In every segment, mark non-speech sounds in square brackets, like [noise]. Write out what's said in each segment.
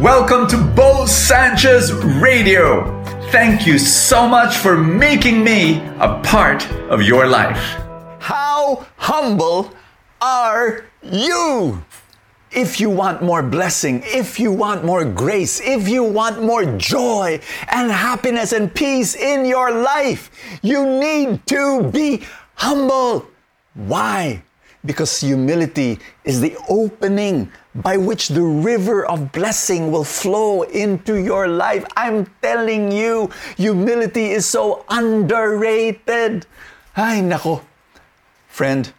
Welcome to Bo Sanchez Radio. Thank you so much for making me a part of your life. How humble are you? If you want more blessing, if you want more grace, if you want more joy and happiness and peace in your life, you need to be humble. Why? Because humility is the opening by which the river of blessing will flow into your life. I'm telling you, humility is so underrated. Ay, nako. Friend,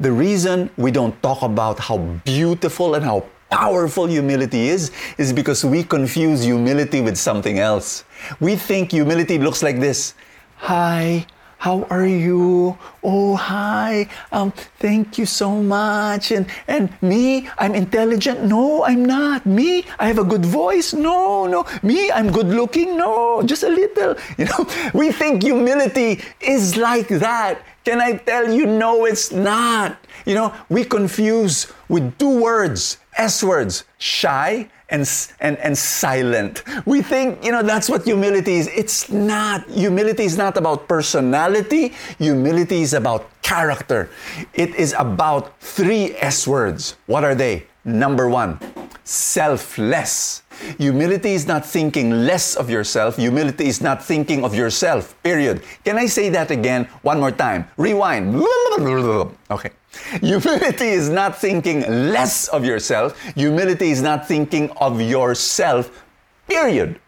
the reason we don't talk about how beautiful and how powerful humility is, is because we confuse humility with something else. We think humility looks like this Hi, how are you? Oh, hi. Um, thank you so much. And and me, I'm intelligent. No, I'm not. Me, I have a good voice. No, no. Me, I'm good looking. No, just a little. [laughs] You know, we think humility is like that. Can I tell you, no, it's not. You know, we confuse with two words, S words, shy and, and, and silent. We think, you know, that's what humility is. It's not. Humility is not about personality. Humility is about character. It is about three S words. What are they? Number one, selfless. Humility is not thinking less of yourself. Humility is not thinking of yourself, period. Can I say that again one more time? Rewind. [laughs] Okay. Humility is not thinking less of yourself. Humility is not thinking of yourself, period.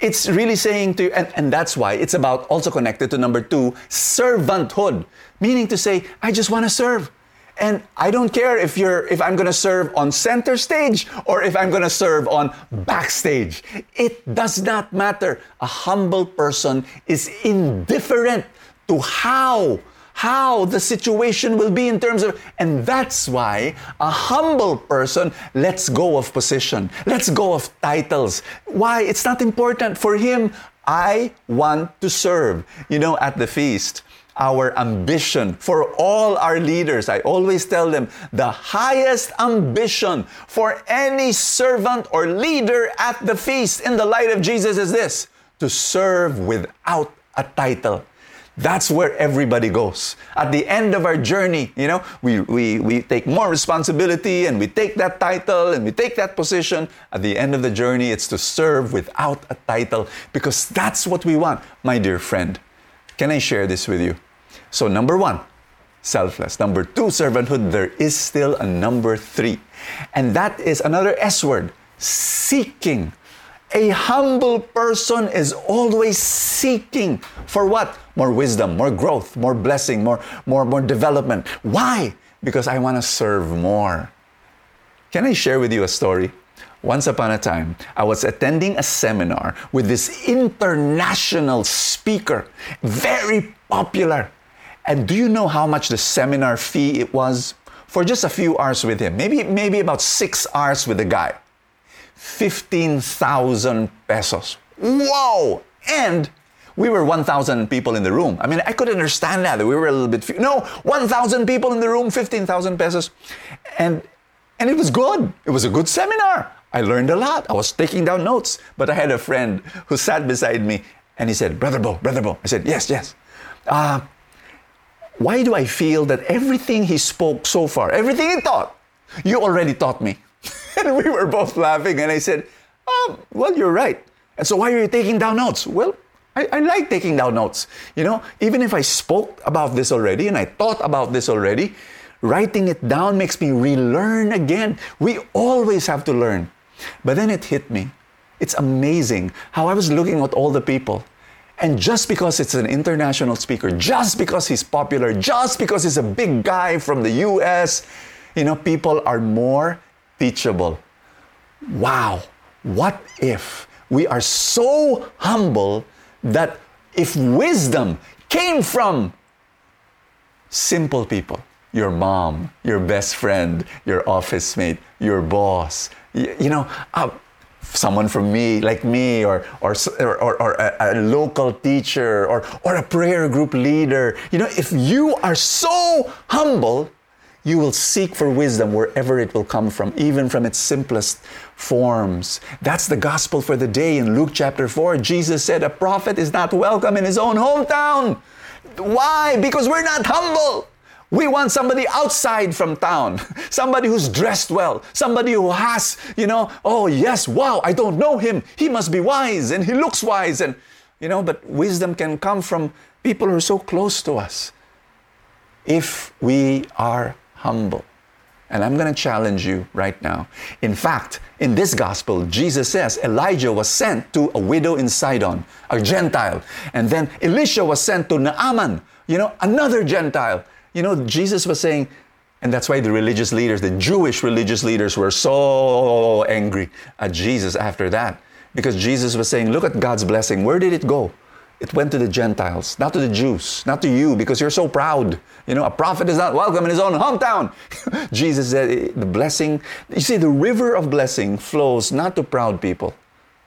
It's really saying to you, and, and that's why it's about also connected to number two, servanthood. Meaning to say, I just want to serve. And I don't care if you're if I'm going to serve on center stage or if I'm going to serve on backstage. It does not matter. A humble person is indifferent to how how the situation will be in terms of and that's why a humble person lets go of position lets go of titles why it's not important for him i want to serve you know at the feast our ambition for all our leaders. I always tell them the highest ambition for any servant or leader at the feast in the light of Jesus is this to serve without a title. That's where everybody goes. At the end of our journey, you know, we, we, we take more responsibility and we take that title and we take that position. At the end of the journey, it's to serve without a title because that's what we want, my dear friend. Can I share this with you? So, number one, selfless. Number two, servanthood. There is still a number three. And that is another S word seeking. A humble person is always seeking for what? More wisdom, more growth, more blessing, more, more, more development. Why? Because I want to serve more. Can I share with you a story? Once upon a time, I was attending a seminar with this international speaker, very popular. And do you know how much the seminar fee it was? For just a few hours with him, maybe, maybe about six hours with the guy. 15,000 pesos. Whoa! And we were 1,000 people in the room. I mean, I could understand that. We were a little bit, few. no, 1,000 people in the room, 15,000 pesos. And, and it was good. It was a good seminar. I learned a lot. I was taking down notes. But I had a friend who sat beside me and he said, Brother Bo, Brother Bo. I said, Yes, yes. Uh, why do I feel that everything he spoke so far, everything he taught, you already taught me? [laughs] and we were both laughing, and I said, oh, Well, you're right. And so, why are you taking down notes? Well, I, I, like taking down notes. You know, even if I spoke about this already and I thought about this already, writing it down makes me relearn again. We always have to learn. But then it hit me. It's amazing how I was looking at all the people and just because it's an international speaker, just because he's popular, just because he's a big guy from the US, you know, people are more teachable. Wow, what if we are so humble that if wisdom came from simple people, your mom, your best friend, your office mate, your boss, you, you know, uh, someone from me, like me, or, or, or, or a, a, local teacher, or, or a prayer group leader. You know, if you are so humble, you will seek for wisdom wherever it will come from, even from its simplest forms. That's the gospel for the day in Luke chapter 4. Jesus said, A prophet is not welcome in his own hometown. Why? Because we're not humble. We want somebody outside from town, [laughs] somebody who's dressed well, somebody who has, you know, oh yes, wow, I don't know him. He must be wise and he looks wise. And, you know, but wisdom can come from people who are so close to us if we are humble. And I'm going to challenge you right now. In fact, in this gospel, Jesus says Elijah was sent to a widow in Sidon, a Gentile. And then Elisha was sent to Naaman, you know, another Gentile. You know, Jesus was saying, and that's why the religious leaders, the Jewish religious leaders, were so angry at Jesus after that. Because Jesus was saying, Look at God's blessing. Where did it go? It went to the Gentiles, not to the Jews, not to you, because you're so proud. You know, a prophet is not welcome in his own hometown. [laughs] Jesus said, eh, the blessing, you see, the river of blessing flows not to proud people,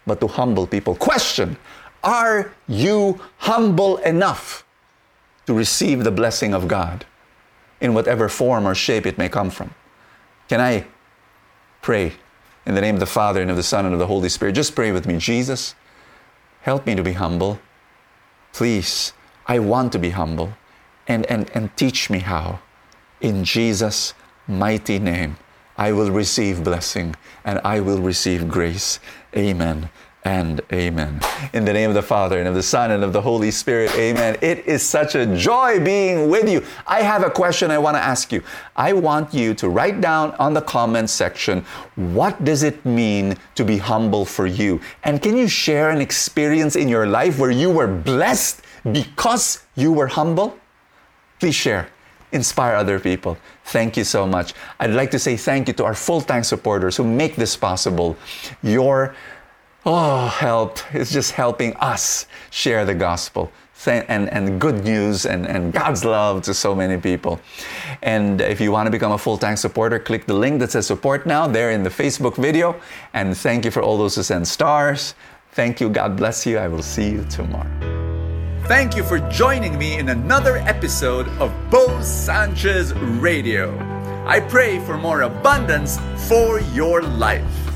but to humble people. Question Are you humble enough to receive the blessing of God in whatever form or shape it may come from? Can I pray in the name of the Father and of the Son and of the Holy Spirit? Just pray with me. Jesus, help me to be humble. Please, I want to be humble and, and, and teach me how. In Jesus' mighty name, I will receive blessing and I will receive grace. Amen and amen. In the name of the Father and of the Son and of the Holy Spirit, amen. It is such a joy being with you. I have a question I want to ask you. I want you to write down on the comment section what does it mean to be humble for you? And can you share an experience in your life where you were blessed because you were humble? Please share inspire other people. Thank you so much. I'd like to say thank you to our full time supporters who make this possible. Your oh, help It's just helping us share the gospel and, and good news and, and God's love to so many people. And if you want to become a full time supporter, click the link that says support now there in the Facebook video. And thank you for all those who send stars. Thank you. God bless you. I will see you tomorrow. Thank you for joining me in another episode of Bo Sanchez Radio. I pray for more abundance for your life.